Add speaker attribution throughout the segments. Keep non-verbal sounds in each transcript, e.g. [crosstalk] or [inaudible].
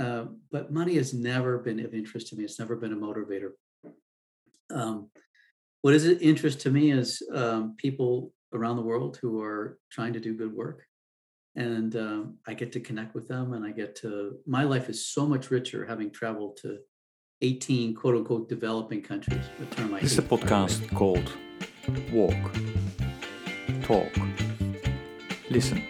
Speaker 1: uh, but money has never been of interest to me. It's never been a motivator. Um, what is it interest to me is um, people around the world who are trying to do good work and um, i get to connect with them and i get to my life is so much richer having traveled to 18 quote unquote developing countries
Speaker 2: a term I this is a podcast called walk talk listen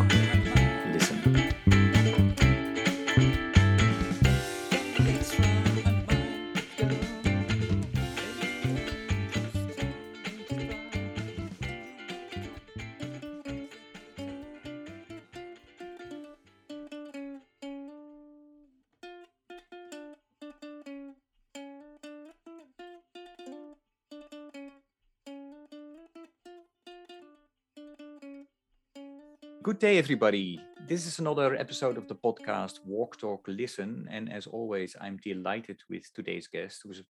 Speaker 2: Good day, everybody. This is another episode of the podcast Walk, Talk, Listen. And as always, I'm delighted with today's guest, who's a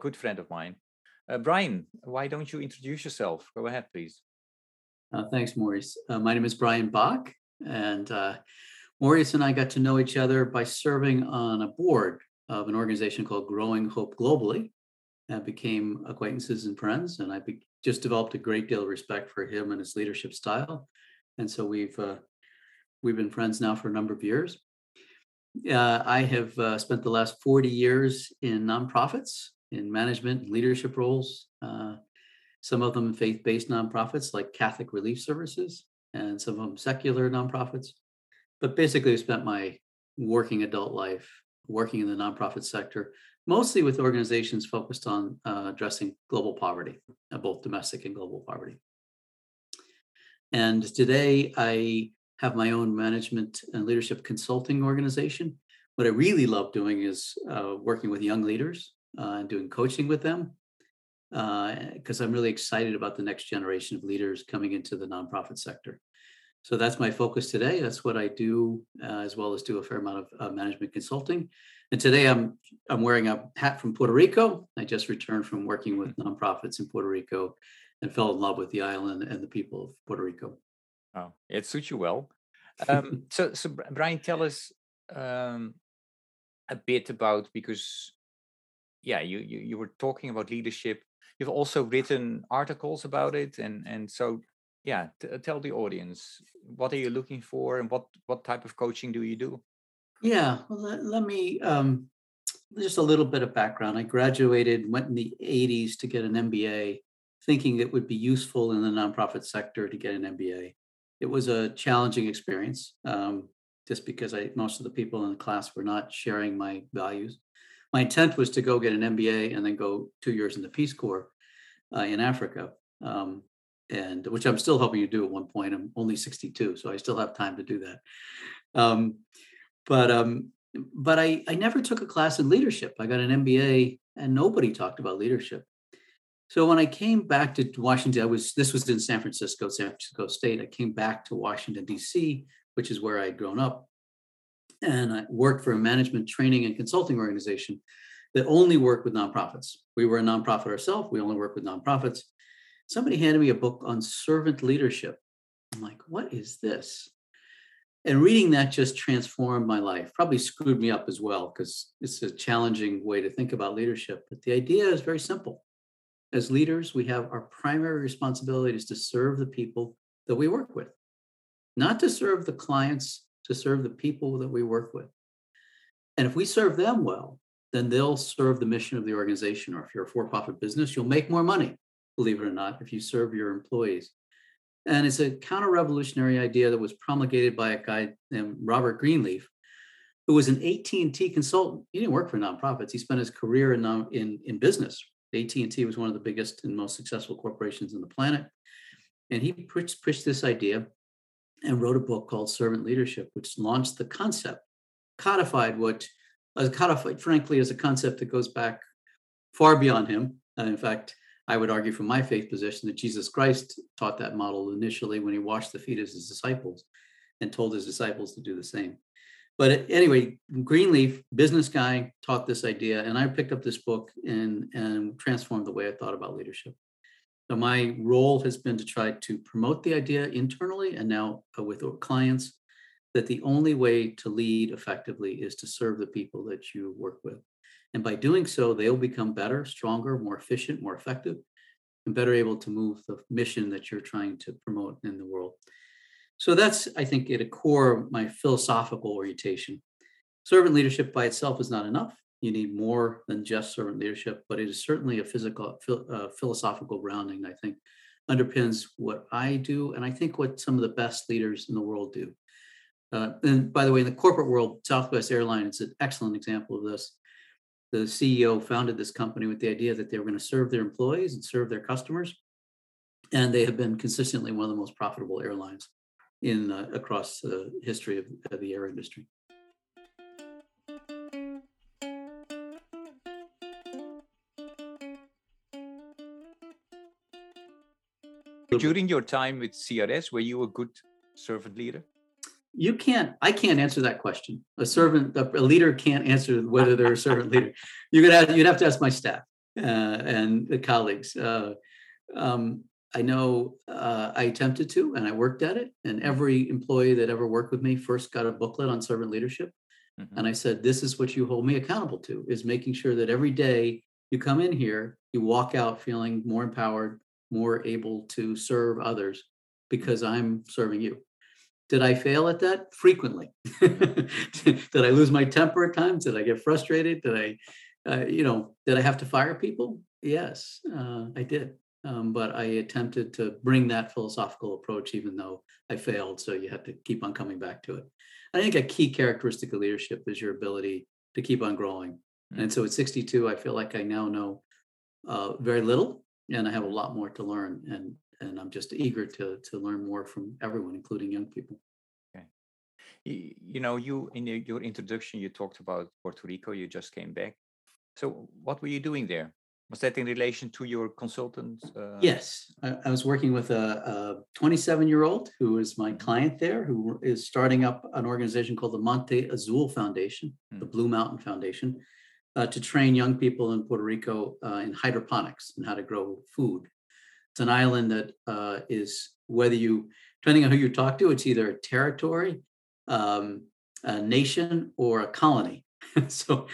Speaker 2: good friend of mine. Uh, Brian, why don't you introduce yourself? Go ahead, please.
Speaker 1: Uh, thanks, Maurice. Uh, my name is Brian Backe, and uh, Maurice and I got to know each other by serving on a board of an organization called Growing Hope Globally. I became acquaintances and friends, and I be- just developed a great deal of respect for him and his leadership style and so we've uh, we've been friends now for a number of years. Uh, I have uh, spent the last 40 years in nonprofits, in management and leadership roles. Uh, some of them faith-based nonprofits like Catholic Relief Services, and some of them secular nonprofits. But basically, I spent my working adult life working in the nonprofit sector, mostly with organizations focused on uh, addressing global poverty, uh, both domestic and global poverty. And today I have my own management and leadership consulting organization. What I really love doing is uh, working with young leaders uh, and doing coaching with them because uh, I'm really excited about the next generation of leaders coming into the nonprofit sector. So that's my focus today. That's what I do, uh, as well as do a fair amount of uh, management consulting. And today I'm I'm wearing a hat from Puerto Rico. I just returned from working with [laughs] nonprofits in Puerto Rico and fell in love with the island and the people of Puerto Rico.
Speaker 2: Oh, it suits you well. Um, [laughs] so, so Brian, tell us um, a bit about because, yeah, you, you you were talking about leadership. You've also written articles about it, and and so yeah, t- tell the audience what are you looking for, and what what type of coaching do you do?
Speaker 1: Yeah, well, let, let me um, just a little bit of background. I graduated, went in the '80s to get an MBA thinking it would be useful in the nonprofit sector to get an MBA. It was a challenging experience, um, just because I, most of the people in the class were not sharing my values. My intent was to go get an MBA and then go two years in the Peace Corps uh, in Africa, um, and which I'm still hoping to do at one point. I'm only 62, so I still have time to do that. Um, but um, but I, I never took a class in leadership. I got an MBA and nobody talked about leadership. So when I came back to Washington, I was this was in San Francisco, San Francisco State. I came back to Washington D.C., which is where I had grown up, and I worked for a management training and consulting organization that only worked with nonprofits. We were a nonprofit ourselves. We only work with nonprofits. Somebody handed me a book on servant leadership. I'm like, what is this? And reading that just transformed my life. Probably screwed me up as well because it's a challenging way to think about leadership. But the idea is very simple as leaders, we have our primary responsibility is to serve the people that we work with, not to serve the clients, to serve the people that we work with. And if we serve them well, then they'll serve the mission of the organization. Or if you're a for profit business, you'll make more money, believe it or not, if you serve your employees. And it's a counter revolutionary idea that was promulgated by a guy named Robert Greenleaf, who was an AT&T consultant. He didn't work for nonprofits. He spent his career in, in, in business, AT&T was one of the biggest and most successful corporations on the planet. And he pushed, this idea and wrote a book called Servant Leadership, which launched the concept, codified what, uh, codified, frankly, as a concept that goes back far beyond him. Uh, in fact, I would argue from my faith position that Jesus Christ taught that model initially when he washed the feet of his disciples. and told his disciples to do the same. But anyway, Greenleaf, business guy, taught this idea, and I picked up this book and, and transformed the way I thought about leadership. So my role has been to try to promote the idea internally and now uh, with clients that the only way to lead effectively is to serve the people that you work with. And by doing so, they'll become better, stronger, more efficient, more effective, and better able to move the mission that you're trying to promote in the world. So that's, I think, at a core my philosophical orientation. Servant leadership by itself is not enough. You need more than just servant leadership, but it is certainly a physical, uh, philosophical grounding. I think underpins what I do, and I think what some of the best leaders in the world do. Uh, and by the way, in the corporate world, Southwest Airlines is an excellent example of this. The CEO founded this company with the idea that they were going to serve their employees and serve their customers, and they have been consistently one of the most profitable airlines in uh, across the history of, of the air industry.
Speaker 2: During your time with CRS, were you a good servant leader?
Speaker 1: You can't. I can't answer that question. A servant, a leader can't answer whether they're a servant leader. You could have, you'd have to ask my staff uh, and the colleagues. Uh, um, I know uh, I attempted to, and I worked at it. And every employee that ever worked with me first got a booklet on servant leadership. Mm-hmm. And I said, "This is what you hold me accountable to: is making sure that every day you come in here, you walk out feeling more empowered, more able to serve others, because I'm serving you." Did I fail at that? Frequently. [laughs] did I lose my temper at times? Did I get frustrated? Did I, uh, you know, did I have to fire people? Yes, uh, I did. Um, but I attempted to bring that philosophical approach, even though I failed. So you have to keep on coming back to it. I think a key characteristic of leadership is your ability to keep on growing. Mm-hmm. And so at 62, I feel like I now know uh, very little, and I have a lot more to learn. And and I'm just eager to to learn more from everyone, including young people.
Speaker 2: Okay, you, you know, you in your introduction, you talked about Puerto Rico. You just came back. So what were you doing there? Was that in relation to your consultant?
Speaker 1: Uh... Yes, I, I, was working with a 27 year old who is my mm-hmm. client there, who is starting up an organization called the Monte Azul Foundation, mm. the Blue Mountain Foundation, uh, to train young people in Puerto Rico uh, in hydroponics and how to grow food. It's an island that uh, is whether you, depending on who you talk to, it's either a territory, um, a nation, or a colony. [laughs] so,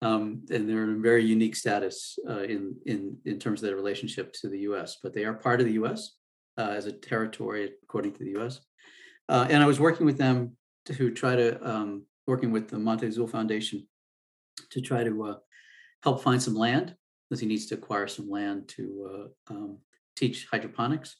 Speaker 1: um, and they're in a very unique status uh, in in in terms of their relationship to the U.S. But they are part of the U.S. Uh, as a territory according to the U.S. Uh, and I was working with them to try to um, working with the Monte Azul Foundation to try to uh, help find some land because he needs to acquire some land to uh, um, teach hydroponics.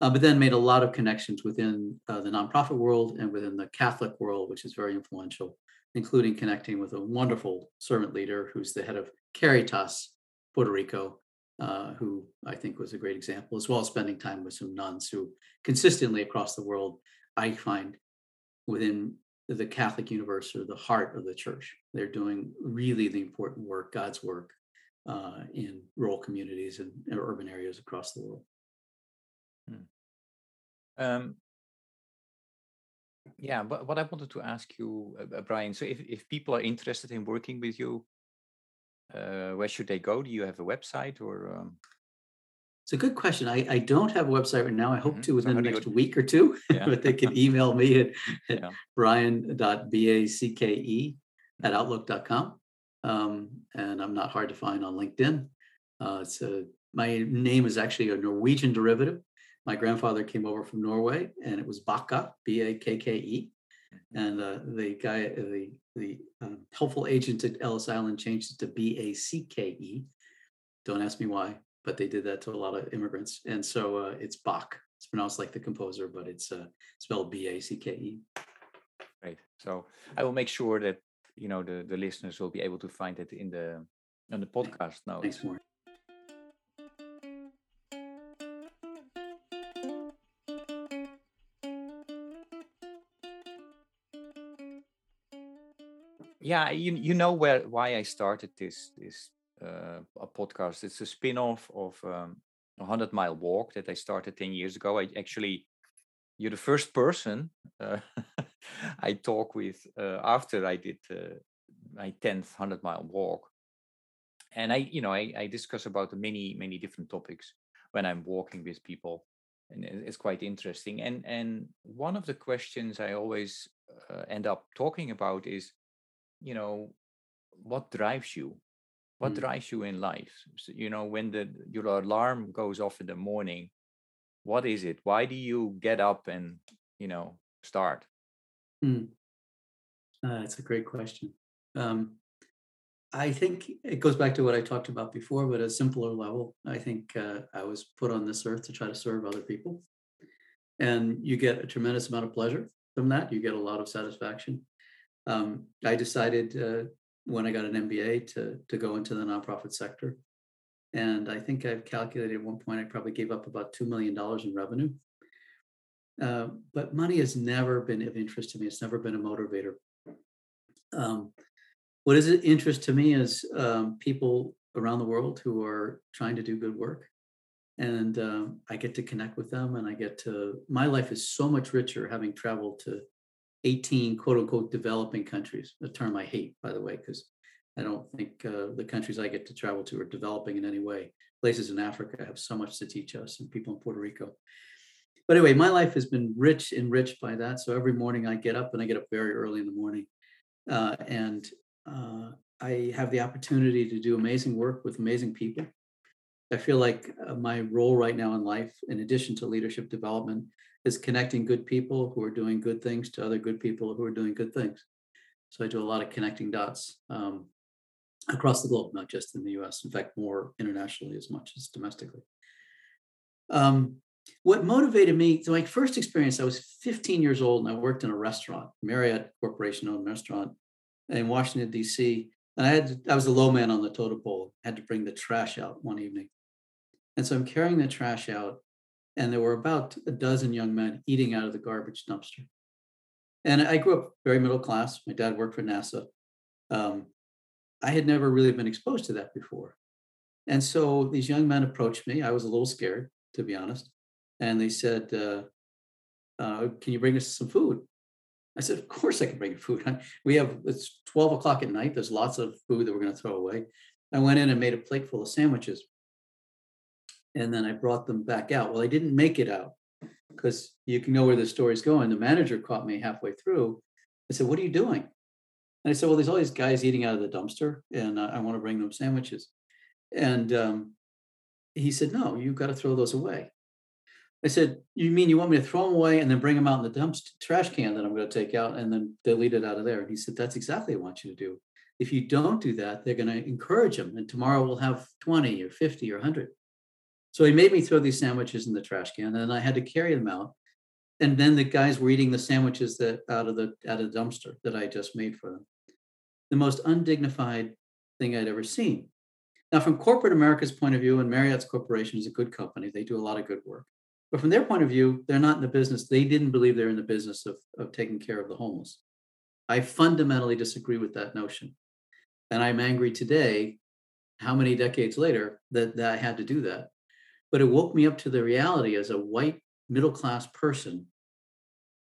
Speaker 1: Uh, but then made a lot of connections within the nonprofit world and within the Catholic world, which is very influential including connecting with a wonderful servant leader who's the head of Caritas Puerto Rico, uh, who I think was a great example, as well as spending time with some nuns who consistently across the world, I find within the Catholic universe or the heart of the church. They're doing really the important work, God's work, uh, in rural communities and urban areas across the world. Hmm.
Speaker 2: Um, yeah, but what I wanted to ask you, uh, uh, Brian, so if, if people are interested in working with you, uh, where should they go? Do you have a website or? Um...
Speaker 1: It's a good question. I, I don't have a website right now. I hope mm-hmm. to within so the next week or two, [laughs] yeah. but they can [laughs] email me at, at yeah. brian.backe at mm-hmm. outlook.com. Um, and I'm not hard to find on LinkedIn. Uh, it's a, my name is actually a Norwegian derivative my grandfather came over from Norway, and it was Bakke, B-A-K-K-E. Mm-hmm. And uh, the guy, uh, the the um, helpful agent at Ellis Island changed it to B-A-C-K-E. Don't ask me why, but they did that to a lot of immigrants, and so uh, it's Bach. It's pronounced like the composer, but it's uh, spelled B-A-C-K-E.
Speaker 2: Right. So I will make sure that you know the the listeners will be able to find it in the on the podcast now.
Speaker 1: Thanks, more.
Speaker 2: Yeah you, you know where why i started this this uh, a podcast it's a spin-off of um, a 100 mile walk that i started 10 years ago i actually you're the first person uh, [laughs] I talk with uh, after I did uh, my 10th 100 mile walk. And I, you know, I, I discuss about many, many different topics when I'm walking with people. And it's quite interesting. And and one of the questions I always uh, end up talking about is, you know, what drives you? What
Speaker 1: Mm,
Speaker 2: drives you in life? So, you know, when the your alarm goes off in the morning, what is it? Why do you get up and, you know, start?
Speaker 1: mm. Uh, That's a great question. Um, I think it goes back to what I talked about before, but a simpler level. I think uh, I was put on this earth to try to serve other people. And you get a tremendous amount of pleasure from that. You get a lot of satisfaction. Um, I decided uh, when I got an MBA to, to go into the nonprofit sector. And I think I've calculated at one point I probably gave up about $2 million in revenue. Uh, but money has never been of interest to me. It's never been a motivator. Um, what is of interest to me is um, people around the world who are trying to do good work. And um, I get to connect with them and I get to, my life is so much richer having traveled to 18 quote unquote developing countries, a term I hate, by the way, because I don't think uh, the countries I get to travel to are developing in any way. Places in Africa have so much to teach us and people in Puerto Rico. But anyway, my life has been rich, enriched by that. So every morning I get up and I get up very early in the morning. Uh, and uh, I have the opportunity to do amazing work with amazing people. I feel like uh, my role right now in life, in addition to leadership development, is connecting good people who are doing good things to other good people who are doing good things. So I do a lot of connecting dots um, across the globe, not just in the US, in fact, more internationally as much as domestically. Um, what motivated me, so my first experience, I was 15 years old and I worked in a restaurant, Marriott Corporation owned restaurant in Washington, D.C. And I had to, I was a low man on the totem pole, had to bring the trash out one evening. And so I'm carrying the trash out, and there were about a dozen young men eating out of the garbage dumpster. And I grew up very middle class. My dad worked for NASA. Um, I had never really been exposed to that before. And so these young men approached me. I was a little scared, to be honest. And they said, uh, uh, Can you bring us some food? I said, Of course I can bring food. We have, it's 12 o'clock at night. There's lots of food that we're going to throw away. I went in and made a plate full of sandwiches. And then I brought them back out. Well, I didn't make it out because you can know where the story's going. The manager caught me halfway through. I said, What are you doing? And I said, Well, there's all these guys eating out of the dumpster, and uh, I want to bring them sandwiches. And um, he said, No, you've got to throw those away. I said, You mean you want me to throw them away and then bring them out in the dumpster trash can that I'm going to take out and then delete it out of there? And he said, That's exactly what I want you to do. If you don't do that, they're going to encourage them. And tomorrow we'll have 20 or 50 or 100. So he made me throw these sandwiches in the trash can and I had to carry them out. And then the guys were eating the sandwiches that out of the out of dumpster that I just made for them. The most undignified thing I'd ever seen. Now, from corporate America's point of view, and Marriott's Corporation is a good company, they do a lot of good work. But from their point of view, they're not in the business. They didn't believe they're in the business of, of taking care of the homeless. I fundamentally disagree with that notion. And I'm angry today, how many decades later, that, that I had to do that. But it woke me up to the reality as a white middle class person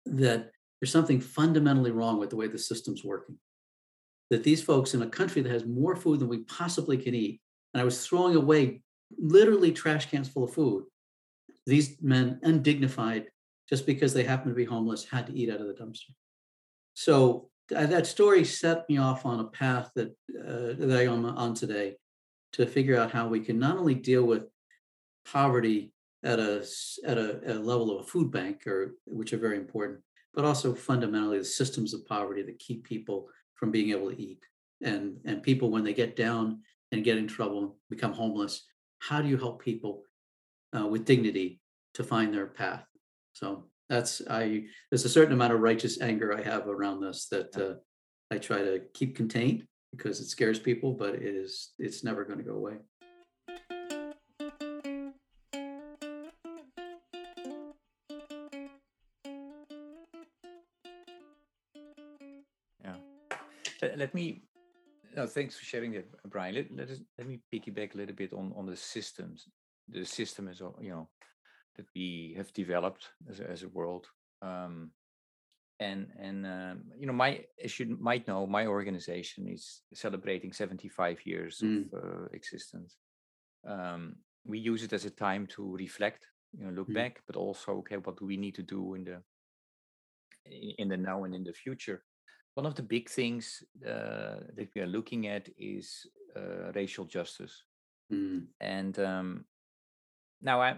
Speaker 1: that there's something fundamentally wrong with the way the system's working. That these folks in a country that has more food than we possibly can eat, and I was throwing away literally trash cans full of food, these men, undignified, just because they happen to be homeless, had to eat out of the dumpster. So uh, that story set me off on a path that uh, that I am on today to figure out how we can not only deal with poverty at a at a, at a level of a food bank, or which are very important, but also fundamentally the systems of poverty that keep people from being able to eat, and and people when they get down and get in trouble, become homeless. How do you help people uh, with dignity to find their path? So that's I. There's a certain amount of righteous anger I have around this that uh, I try to keep contained because it scares people, but it is it's never going to go away.
Speaker 2: Let, me. No, thanks for sharing that, Brian. Let, let us let me piggyback a little bit on on the systems. The system is, you know, that we have developed as a, as a world. Um, and and um, you know my as you might know my organization is celebrating 75 years
Speaker 1: Mm.
Speaker 2: of uh, existence um, we use it as a time to reflect you know look
Speaker 1: Mm.
Speaker 2: back but also okay what do we need to do in the in the now and in the future one of the big things uh, that we are looking at is uh, racial justice.
Speaker 1: Mm,
Speaker 2: and um, now I,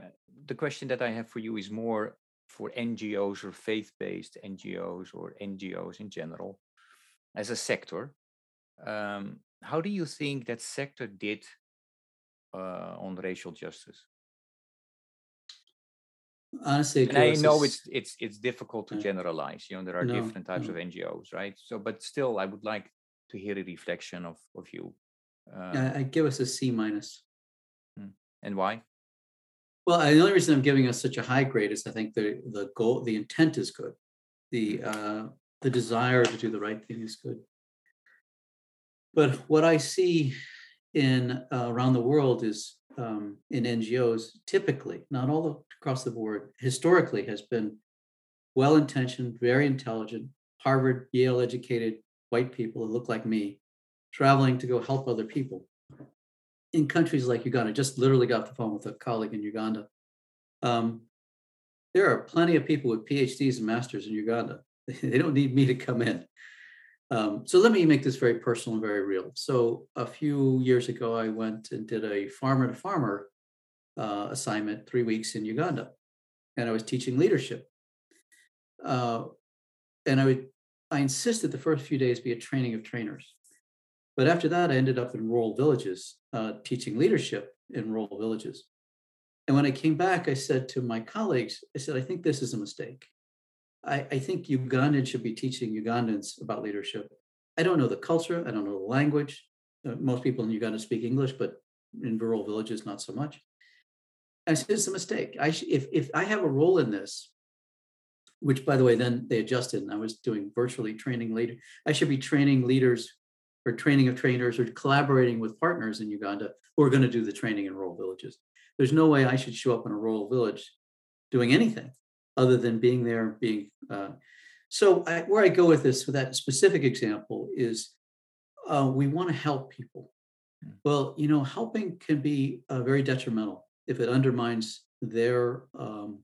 Speaker 2: the question that i have for you is more for ngos or faith-based ngos or ngos in general as a sector. Um, how do you think that sector did uh, on racial justice
Speaker 1: Honestly,
Speaker 2: and I know
Speaker 1: it's-
Speaker 2: it's it's difficult to generalize. You know, there are
Speaker 1: No,
Speaker 2: different types
Speaker 1: no.
Speaker 2: of NGOs, right? So, but still, I would like to hear a reflection of of you. Um,
Speaker 1: I, I give us a C minus.
Speaker 2: and why?
Speaker 1: Well, the only reason I'm giving us such a high grade is I think the the goal, the intent is good. The uh, the desire to do the right thing is good. But what I see in uh, around the world is um, in NGOs, typically, not all across the board, historically has been well-intentioned, very intelligent, Harvard, Yale educated white people who look like me, traveling to go help other people in countries like Uganda, just literally got the phone with a colleague in Uganda. Um, there are plenty of people with PhDs and masters in Uganda. [laughs] They don't need me to come in. Um, so let me make this very personal and very real. So a few years ago, I went and did a farmer to farmer uh, assignment, three weeks in Uganda, and I was teaching leadership. Uh, and I would, I insisted the first few days be a training of trainers. But after that, I ended up in rural villages, uh, teaching leadership in rural villages. And when I came back, I said to my colleagues, I said, I think this is a mistake. I, I think Ugandans should be teaching Ugandans about leadership. I don't know the culture, I don't know the language. Uh, most people in Uganda speak English, but in rural villages, not so much. I said, it's a mistake. I sh- if, if I have a role in this, which by the way, then they adjusted and I was doing virtually training leader. I should be training leaders or training of trainers or collaborating with partners in Uganda who are going to do the training in rural villages. There's no way I should show up in a rural village doing anything other than being there, being. Uh, so I, where I go with this, with that specific example, is uh, we want to help people.
Speaker 2: Mm.
Speaker 1: Well, you know, helping can be uh, very detrimental if it undermines their um,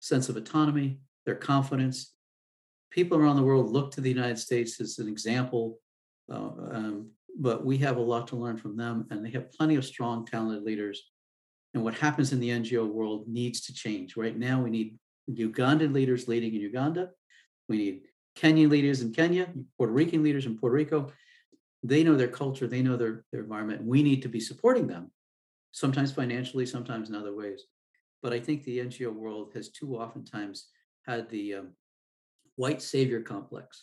Speaker 1: sense of autonomy, their confidence. People around the world look to the United States as an example uh, um, but we have a lot to learn from them, and they have plenty of strong, talented leaders. And what happens in the NGO world needs to change. Right now, we need Ugandan leaders leading in Uganda. We need Kenyan leaders in Kenya, Puerto Rican leaders in Puerto Rico. They know their culture, they know their, their environment. We need to be supporting them, sometimes financially, sometimes in other ways. But I think the NGO world has too oftentimes had the um, white savior complex.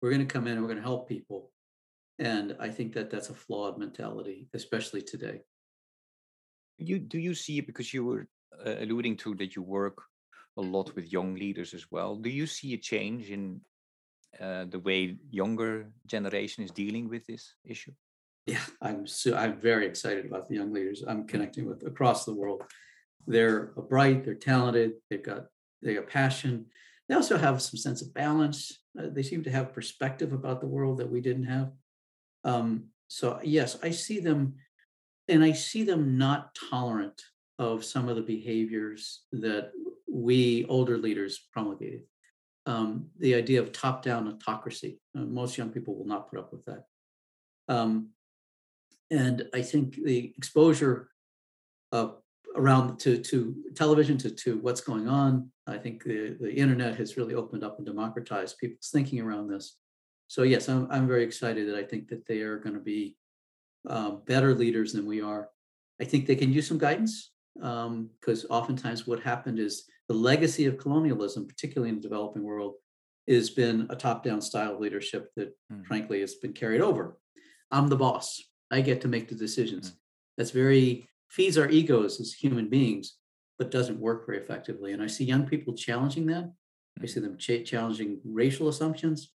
Speaker 1: We're going to come in and we're going to help people. And I think that that's a flawed mentality, especially today.
Speaker 2: You do you see because you were uh, alluding to that you work a lot with young leaders as well. Do you see a change in uh, the way younger generation is dealing with this issue?
Speaker 1: Yeah, I'm so I'm very excited about the young leaders I'm connecting with across the world. They're bright, they're talented, they've got they got passion. They also have some sense of balance. Uh, they seem to have perspective about the world that we didn't have. Um, so yes, I see them, and I see them not tolerant of some of the behaviors that we older leaders promulgated. Um, the idea of top-down autocracy. Uh, most young people will not put up with that. Um, and I think the exposure uh, around to to television to to what's going on, I think the the internet has really opened up and democratized people's thinking around this. So yes, I'm I'm very excited that I think that they are going to be uh, better leaders than we are. I think they can use some guidance because oftentimes what happened is the legacy of colonialism, particularly in the developing world, has been a top-down style of leadership that,
Speaker 2: Mm.
Speaker 1: frankly, has been carried over. I'm the boss. I get to make the decisions. That's very feeds our egos as human beings, but doesn't work very effectively. And I see young people challenging that. I see them cha- challenging racial assumptions,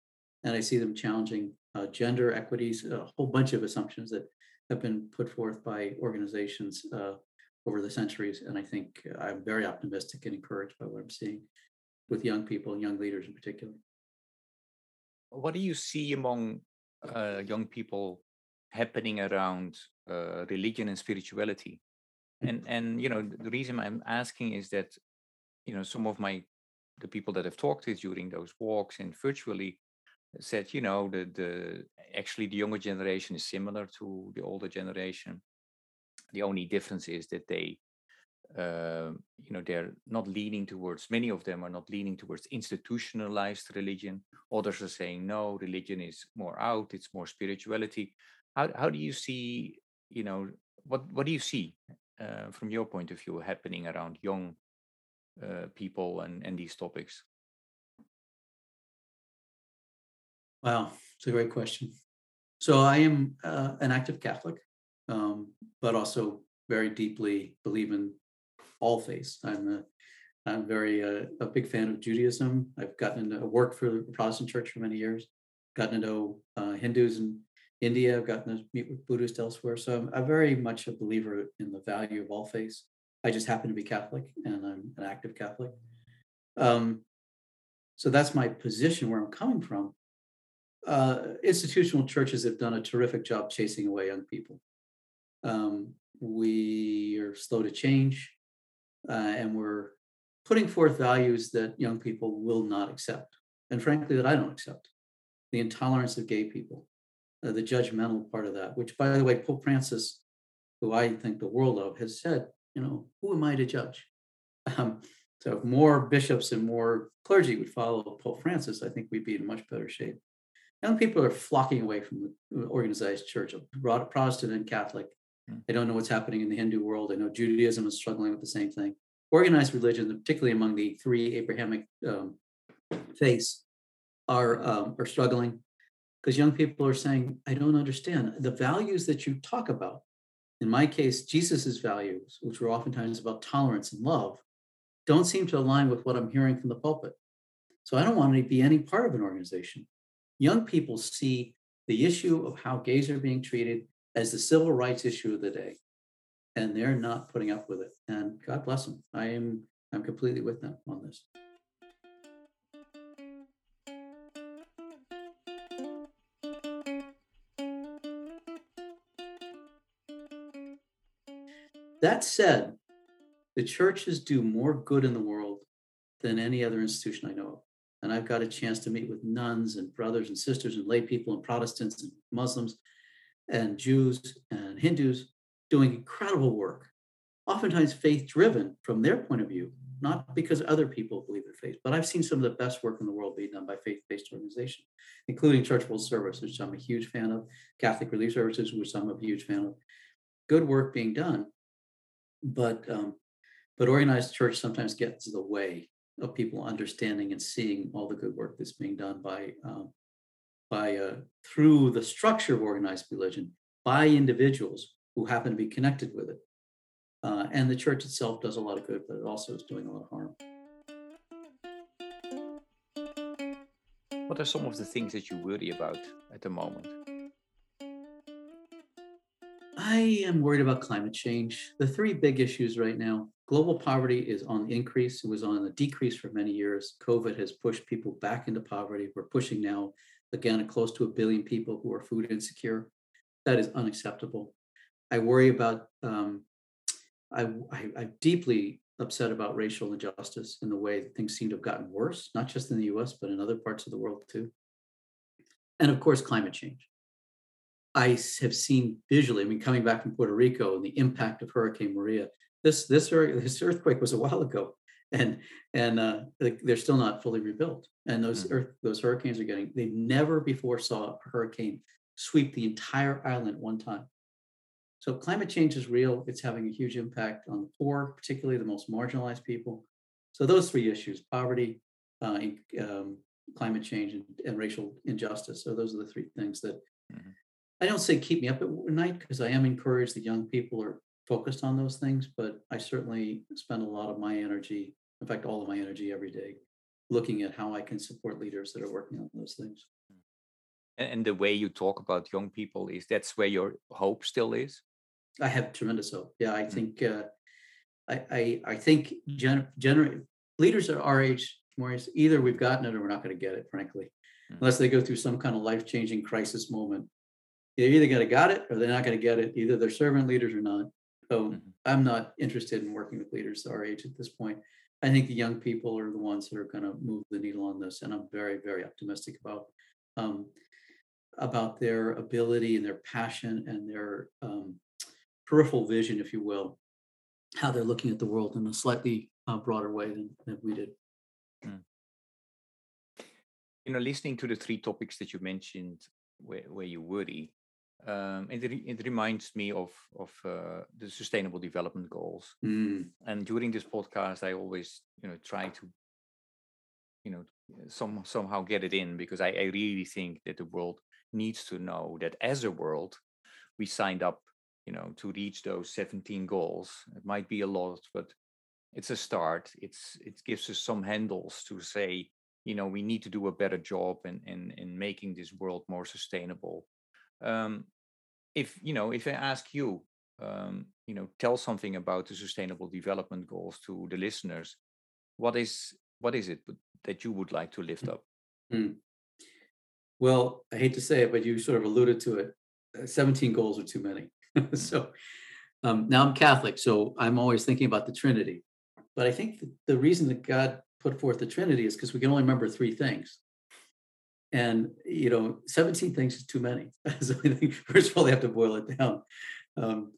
Speaker 1: and I see them challenging uh, gender equities, a whole bunch of assumptions that have been put forth by organizations uh, over the centuries. And I think I'm very optimistic and encouraged by what I'm seeing with young people, young leaders in particular.
Speaker 2: what do you see among uh, young people happening around uh, religion and spirituality? And [laughs] and you know the reason I'm asking is that you know some of my the people that I've talked to during those walks and virtually said you know the the actually the younger generation is similar to the older generation. The only difference is that they uh, you know they're not leaning towards many of them are not leaning towards institutionalized religion. Others are saying no religion is more out it's more spirituality. How, how do you see you know what what do you see uh, from your point of view happening around young uh, people and and these topics?
Speaker 1: Wow it's a great question. So i am uh, an active catholic um, but also very deeply believe in all faiths. I'm a, I'm very uh, a big fan of Judaism. I've gotten into work for the Protestant Church for many years. Gotten to know uh, Hindus in India. I've gotten to meet with Buddhists elsewhere. So I'm, I'm very much a believer in the value of all faiths. I just happen to be Catholic, and I'm an active Catholic. Um, so that's my position where I'm coming from. Uh, institutional churches have done a terrific job chasing away young people. Um, we are slow to change uh, and we're putting forth values that young people will not accept, and frankly, that I don't accept. The intolerance of gay people, uh, the judgmental part of that, which, by the way, Pope Francis, who I think the world of, has said, you know, who am I to judge? Um, so if more bishops and more clergy would follow Pope Francis, I think we'd be in much better shape. Young people are flocking away from the organized church, Protestant and Catholic, I hmm. don't know what's happening in the Hindu world. I know Judaism is struggling with the same thing. Organized religion, particularly among the three Abrahamic um, faiths, are um, are struggling because young people are saying, "I don't understand the values that you talk about." In my case, Jesus's values, which were oftentimes about tolerance and love, don't seem to align with what I'm hearing from the pulpit. So I don't want to be any part of an organization. Young people see the issue of how gays are being treated as the civil rights issue of the day. And they're not putting up with it. And God bless them. I am I'm completely with them on this. That said, the churches do more good in the world than any other institution I know of. And I've got a chance to meet with nuns and brothers and sisters and lay people and Protestants and Muslims and Jews and Hindus doing incredible work, oftentimes faith driven from their point of view, not because other people believe their faith. But I've seen some of the best work in the world being done by faith based organizations, including Church World Service, which I'm a huge fan of, Catholic Relief Services, which I'm a huge fan of. Good work being done, but um, but organized church sometimes gets in the way of people understanding and seeing all the good work that's being done by um, by uh, through the structure of organized religion by individuals who happen to be connected with it. Uh, and the church itself does a lot of good, but it also is doing a lot of harm.
Speaker 2: What are some of the things that you worry about at the moment?
Speaker 1: I am worried about climate change. The three big issues right now global poverty is on the increase. It was on a decrease for many years. COVID has pushed people back into poverty. We're pushing now again, close to a billion people who are food insecure. That is unacceptable. I worry about, um, I, I, I'm deeply upset about racial injustice and the way things seem to have gotten worse, not just in the US, but in other parts of the world too. And of course, climate change. I have seen visually, I mean, coming back from Puerto Rico and the impact of Hurricane Maria, this, this, this earthquake was a while ago and and uh, they're still not fully rebuilt. And those mm-hmm. earth, those hurricanes are getting. They never before saw a hurricane sweep the entire island one time. So climate change is real. It's having a huge impact on the poor, particularly the most marginalized people. So those three issues: poverty, uh, um, climate change, and, and, racial injustice. So those are the three things that mm-hmm. I don't say keep me up at night because I am encouraged that young people are focused on those things. But I certainly spend a lot of my energy in fact, all of my energy every day, looking at how I can support leaders that are working on those things.
Speaker 2: And the way you talk about young people is that's where your hope still is.
Speaker 1: I have tremendous hope. Yeah, I mm-hmm. think uh, I, I, I think gen- gener- leaders at our age Maurice, either we've gotten it or we're not going to get it, frankly,
Speaker 2: Mm.
Speaker 1: unless they go through some kind of life-changing crisis moment. They're either going to got it or they're not going to get it. Either they're servant leaders or not. So
Speaker 2: Mhm.
Speaker 1: I'm not interested in working with leaders our age at this point. I think the young people are the ones that are going to move the needle on this, and I'm very, very optimistic about um, about their ability and their passion and their um, peripheral vision, if you will, how they're looking at the world in a slightly uh, broader way than, than we did.
Speaker 2: You know, listening to the three topics that you mentioned, where, where you worry, um, it, re- it reminds me of of uh, the Sustainable Development Goals.
Speaker 1: Mm,
Speaker 2: And during this podcast, I always, you know, try to, you know, some somehow get it in because I, I really think that the world needs to know that as a world, we signed up, you know, to reach those 17 goals. It might be a lot, but it's a start. It's it gives us some handles to say, you know, we need to do a better job in in, in making this world more sustainable. Um, if you know, if I ask you, um, you know, tell something about the Sustainable Development Goals to the listeners, what is what is it that you would like to lift up?
Speaker 1: mm. Well, I hate to say it, but you sort of alluded to it. Uh, 17 goals are too many. [laughs] so um, now I'm Catholic, so I'm always thinking about the Trinity. But I think the reason that God put forth the Trinity is because we can only remember three things. And, you know, 17 things is too many. [laughs] so I think, first of all, they have to boil it down. Um,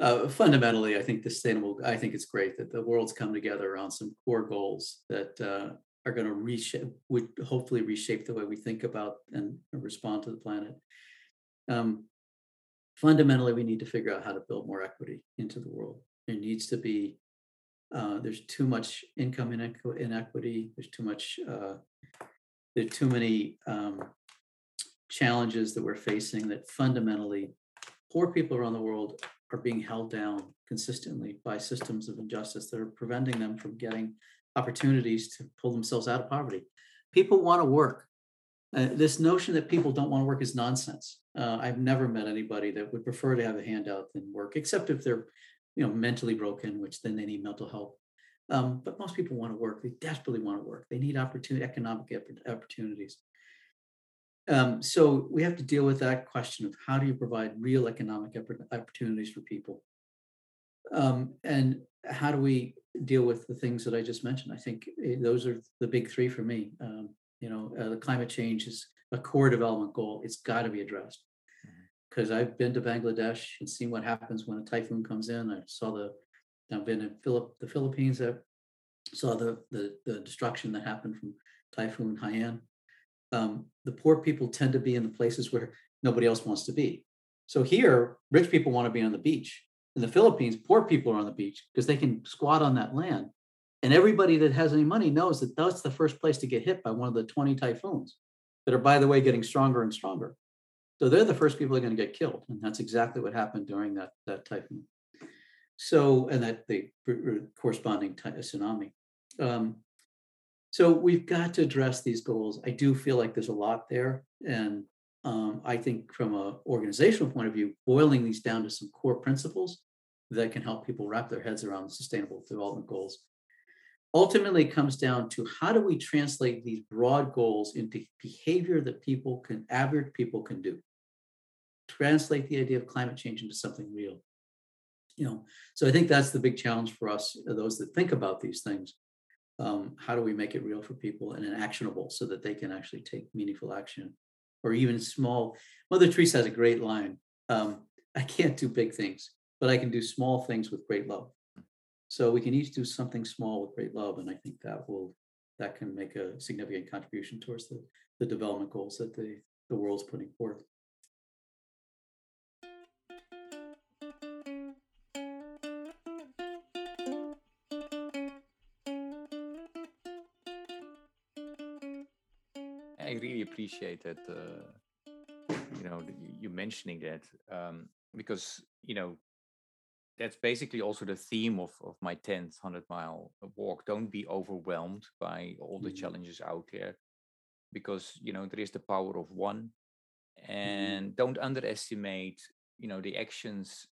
Speaker 1: uh, fundamentally, I think the sustainable, I think it's great that the world's come together around some core goals that uh, are going to reshape, would hopefully reshape the way we think about and respond to the planet. Um, fundamentally, we need to figure out how to build more equity into the world. There needs to be, uh, there's too much income inequ- inequity. There's too much, uh, there are too many um, challenges that we're facing that fundamentally poor people around the world are being held down consistently by systems of injustice that are preventing them from getting opportunities to pull themselves out of poverty. People want to work. Uh, this notion that people don't want to work is nonsense. Uh, I've never met anybody that would prefer to have a handout than work, except if they're, you know, mentally broken, which then they need mental help. Um, but most people want to work. They desperately want to work. They need opportunity, economic opportunities. Um, so we have to deal with that question of how do you provide real economic opportunities for people, um, and how do we deal with the things that I just mentioned? I think eh, those are the big three for me. Um, you know, uh, the climate change is a core development goal. It's got to be addressed because I've been to Bangladesh and seen what happens when a typhoon comes in. I saw the, I've been in Philip, the Philippines. I saw the, the the destruction that happened from Typhoon Haiyan. Um, the poor people tend to be in the places where nobody else wants to be. So here, rich people want to be on the beach. In the Philippines, poor people are on the beach because they can squat on that land. And everybody that has any money knows that that's the first place to get hit by one of the 20 typhoons that are, by the way, getting stronger and stronger. So they're the first people that are going to get killed. And that's exactly what happened during that, that typhoon. So, and that the corresponding ty- tsunami. Um, so we've got to address these goals. I do feel like there's a lot there. And um, I think from an organizational point of view, boiling these down to some core principles that can help people wrap their heads around sustainable development goals. Ultimately, comes down to how do we translate these broad goals into behavior that people can, average people can do? Translate the idea of climate change into something real. You know, so I think that's the big challenge for us, those that think about these things. Um, how do we make it real for people and actionable so that they can actually take meaningful action or even small. Mother Teresa has a great line. Um, I can't do big things, but I can do small things with great love. So we can each do something small with great love, and I think that will that can make a significant contribution towards the, the development goals that the, the world's putting forth.
Speaker 2: Appreciate that. Uh, you know, you mentioning that um, because you know that's basically also the theme of of my 10th 100 mile walk. Don't be overwhelmed by all the mm-hmm. challenges out there, because you know there is the power of one, and mm-hmm. don't underestimate you know the actions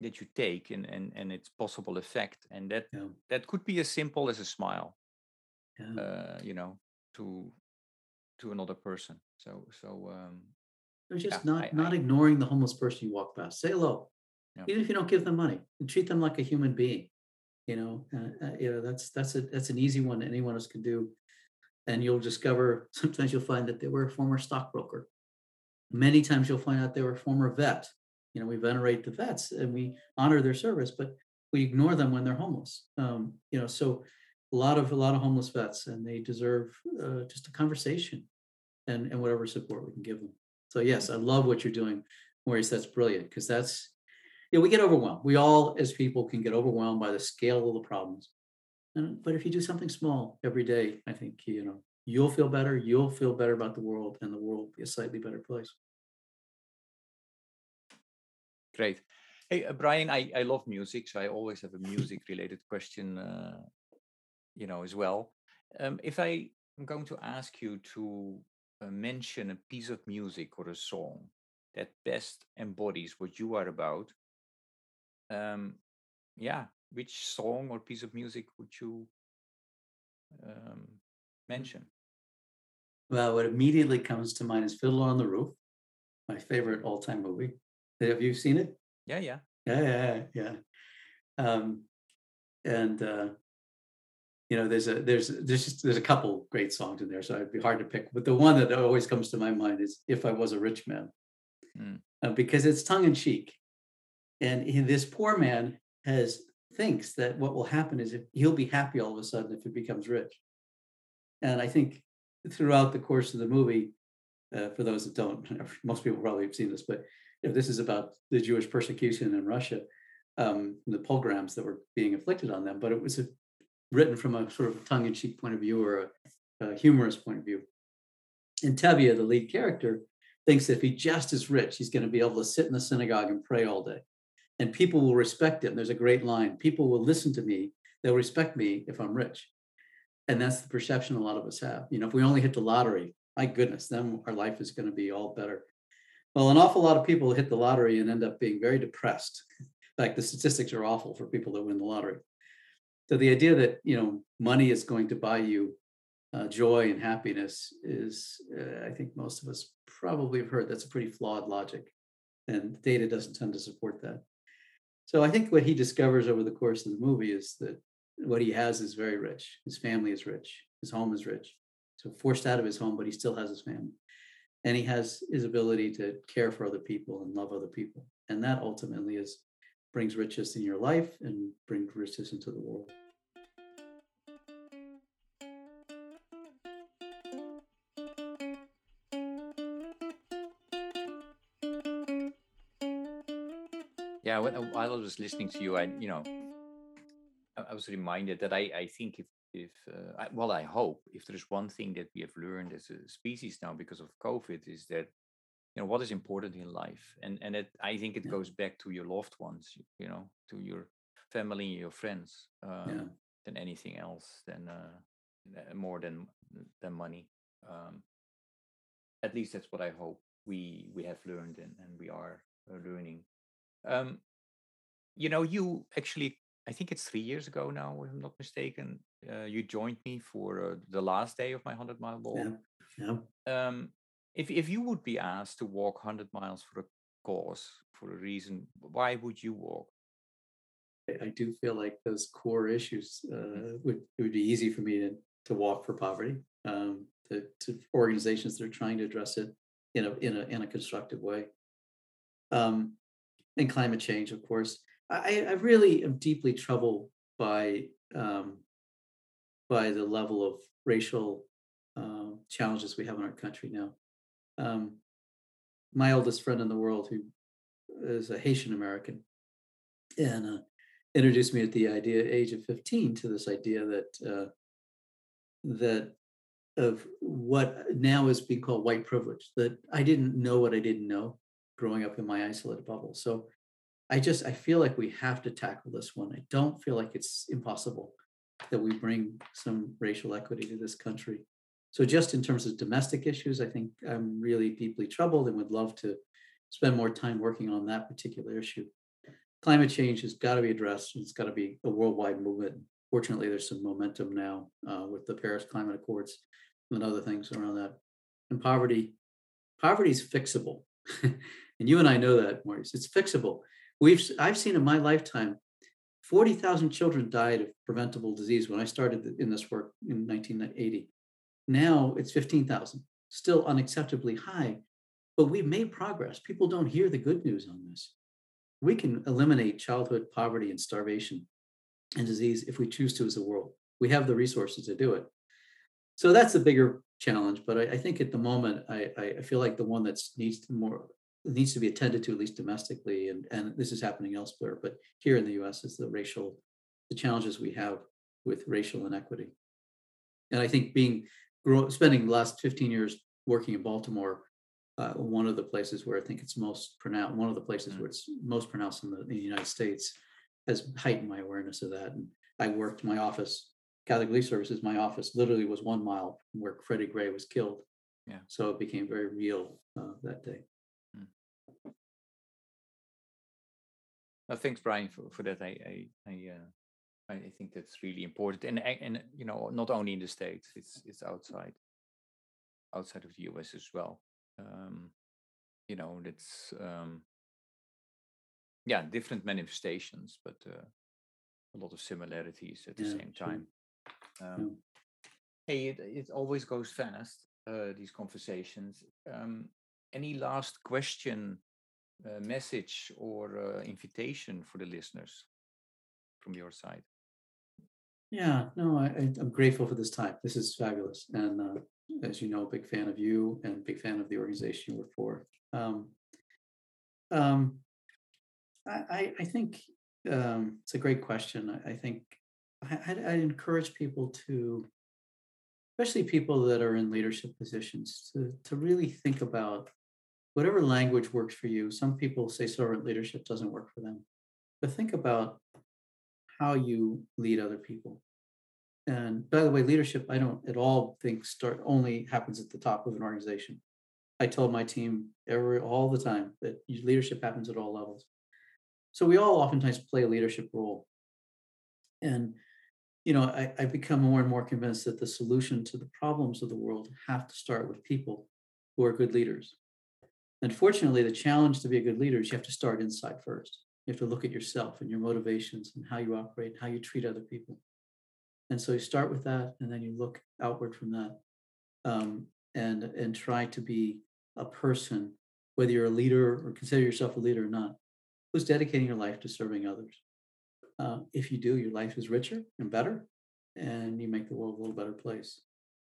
Speaker 2: that you take and and and its possible effect and that yeah. that could be as simple as a smile yeah. uh, you know, to to another person. So so um,
Speaker 1: or just yeah, not I, not I, ignoring the homeless person you walk past. Say hello, yeah. even if you don't give them money. treat them like a human being. You know, uh, uh, you know that's that's a that's an easy one anyone else can do, and you'll discover [laughs] sometimes you'll find that they were a former stockbroker. Many times you'll find out they were a former vet. You know, we venerate the vets and we honor their service, but we ignore them when they're homeless. Um, you know, so a lot of a lot of homeless vets, and they deserve uh, just a conversation and and whatever support we can give them. So yes, I love what you're doing, Maurice. That's brilliant because that's you know, we get overwhelmed. We all as people can get overwhelmed by the scale of the problems. And, but if you do something small every day, I think you know you'll feel better. You'll feel better about the world, and the world will be a slightly better place.
Speaker 2: Great. Hey, uh, Brian, I, I love music, so I always have a music related question, uh, you know, as well. Um, if I am going to ask you to mention a piece of music or a song that best embodies what you are about, um, yeah, which song or piece of music would you um, mention?
Speaker 1: Well, what immediately comes to mind is Fiddler on the Roof, my favorite all time movie. Have you seen it?
Speaker 2: Yeah, yeah.
Speaker 1: Yeah, yeah, yeah. Um, and uh, you know, there's a there's there's just, there's a couple great songs in there, so it'd be hard to pick. But the one that always comes to my mind is "If I Was a Rich Man," mm. uh, because it's tongue in cheek, and he, this poor man has thinks that what will happen is if he'll be happy all of a sudden if he becomes rich. And I think throughout the course of the movie, uh, for those that don't, [laughs] most people probably have seen this, but if this is about the Jewish persecution in Russia, um, the pogroms that were being inflicted on them, but it was a, written from a sort of tongue-in-cheek point of view or a, a humorous point of view. And Tevye, the lead character, thinks that if he just is rich, he's going to be able to sit in the synagogue and pray all day. And people will respect him. There's a great line people will listen to me, they'll respect me if I'm rich. And that's the perception a lot of us have. You know, if we only hit the lottery, my goodness, then our life is going to be all better. Well, an awful lot of people hit the lottery and end up being very depressed. [laughs] In fact, the statistics are awful for people that win the lottery. So the idea that you know money is going to buy you uh, joy and happiness is, uh, I think most of us probably have heard that's a pretty flawed logic, and data doesn't tend to support that. So I think what he discovers over the course of the movie is that what he has is very rich. His family is rich. His home is rich. So forced out of his home, but he still has his family and he has his ability to care for other people and love other people and that ultimately is brings riches in your life and brings riches into the world.
Speaker 2: Yeah while i was listening to you i you know i was reminded that i i think if if uh, I, well i hope if there's one thing that we have learned as a species now because of covid is that you know what is important in life and and it, i think it yeah. goes back to your loved ones you know to your family your friends um, yeah. than anything else than uh, more than than money um, at least that's what i hope we we have learned and, and we are uh, learning um, you know you actually I think it's three years ago now, if I'm not mistaken. Uh, you joined me for uh, the last day of my 100 mile walk.
Speaker 1: Yeah. yeah.
Speaker 2: Um, if, if you would be asked to walk 100 miles for a cause, for a reason, why would you walk?
Speaker 1: I do feel like those core issues uh, mm-hmm. would it would be easy for me to, to walk for poverty, um, to, to organizations that are trying to address it in a in a in a constructive way. Um, and climate change, of course. I, I really am deeply troubled by um, by the level of racial uh, challenges we have in our country now. Um, my oldest friend in the world, who is a Haitian American, and uh, introduced me at the idea age of 15 to this idea that uh, that of what now is being called white privilege that i didn't know what i didn't know growing up in my isolated bubble so I just I feel like we have to tackle this one. I don't feel like it's impossible that we bring some racial equity to this country. So just in terms of domestic issues, I think I'm really deeply troubled and would love to spend more time working on that particular issue. Climate change has got to be addressed. It's got to be a worldwide movement. fortunately, there's some momentum now uh, with the Paris Climate Accords and other things around that. And poverty, poverty is fixable, [laughs] and you and I know that, Maurice. It's fixable. We've I've seen in my lifetime, forty thousand children died of preventable disease when I started in this work in 1980. Now it's fifteen thousand, still unacceptably high, but we've made progress. People don't hear the good news on this. We can eliminate childhood poverty and starvation and disease if we choose to as a world. We have the resources to do it. So that's a bigger challenge. But I, I think at the moment, I, I feel like the one that needs more needs to be attended to at least domestically, and and this is happening elsewhere. But here in the U.S. is the racial, the challenges we have with racial inequity. And I think being spending the last 15 years working in Baltimore, uh, one of the places where I think it's most pronounced, one of the places mm. where it's most pronounced in the, in the United States, has heightened my awareness of that. And I worked my office, Catholic Relief Services, my office literally was one mile from where Freddie Gray was killed.
Speaker 2: Yeah.
Speaker 1: So it became very real uh, that day.
Speaker 2: Mm. Well, thanks, Brian, for, for that. I I I, uh, I think that's really important, and and you know, not only in the states, it's it's outside outside of the US as well. Um, you know, that's um, yeah, different manifestations, but uh, a lot of similarities at the yeah, same time. Um, yeah. Hey, it, it always goes fast, uh, these conversations. Um, any last question, uh, message, or uh, invitation for the listeners from your side?
Speaker 1: Yeah, no, I, am grateful for this time. This is fabulous. And uh, as you know, a big fan of you and a big fan of the organization you work for. Um, um, I, I think um, it's a great question. I, I think I, I encourage people to, especially people that are in leadership positions, to, to really think about whatever language works for you. Some people say servant leadership doesn't work for them, but think about how you lead other people. And by the way, leadership, I don't at all think start only happens at the top of an organization. I tell my team every all the time that leadership happens at all levels. So we all oftentimes play a leadership role. And you know, I, I've become more and more convinced that the solution to the problems of the world have to start with people who are good leaders. Unfortunately, the challenge to be a good leader is you have to start inside first. You have to look at yourself and your motivations and how you operate, how you treat other people. And so you start with that, and then you look outward from that, um, and and try to be a person, whether you're a leader or consider yourself a leader or not, who's dedicating your life to serving others. Uh, if you do, your life is richer and better, and you make the world a little better place.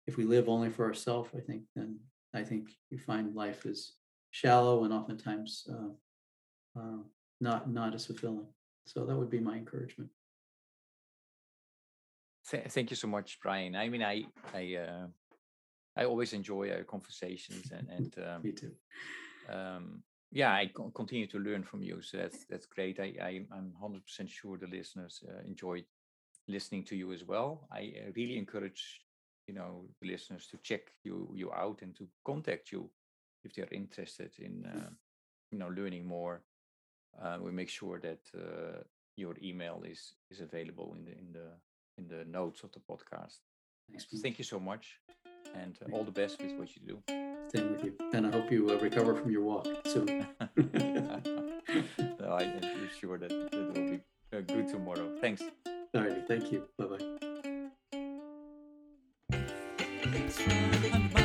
Speaker 1: If we live only for ourselves, I think then I think you find life is shallow and oftentimes uh, uh, not not as fulfilling. So that would be my encouragement.
Speaker 2: thank you so much, Brian. I mean, I I uh, I always enjoy our conversations and and [laughs]
Speaker 1: um, me too.
Speaker 2: Um, yeah, I continue to learn from you, so that's that's great. I, I am hundred percent sure the listeners uh, enjoyed listening to you as well. I uh, really encourage you know the listeners to check you you out and to contact you if they're interested in uh, you know learning more. Uh, we make sure that uh, your email is is available in the in the in the notes of the podcast. Thanks. Thank you so much, and uh, all the best with what you do
Speaker 1: staying with you. And I hope you uh, recover from your walk soon. [laughs]
Speaker 2: no, I'm sure that it will be uh, good tomorrow. Thanks.
Speaker 1: All right. Thank you. Bye bye.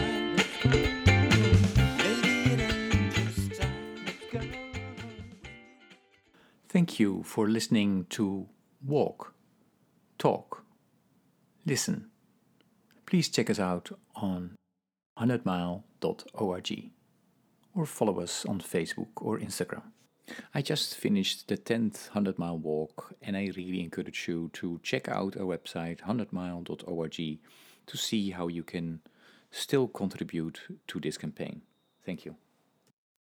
Speaker 2: Thank you for listening to Walk, Talk, Listen. Please check us out on 100mile.org or follow us on Facebook or Instagram. I just finished the 10th 100 mile walk and I really encourage you to check out our website 100mile.org to see how you can still contribute to this campaign. Thank you.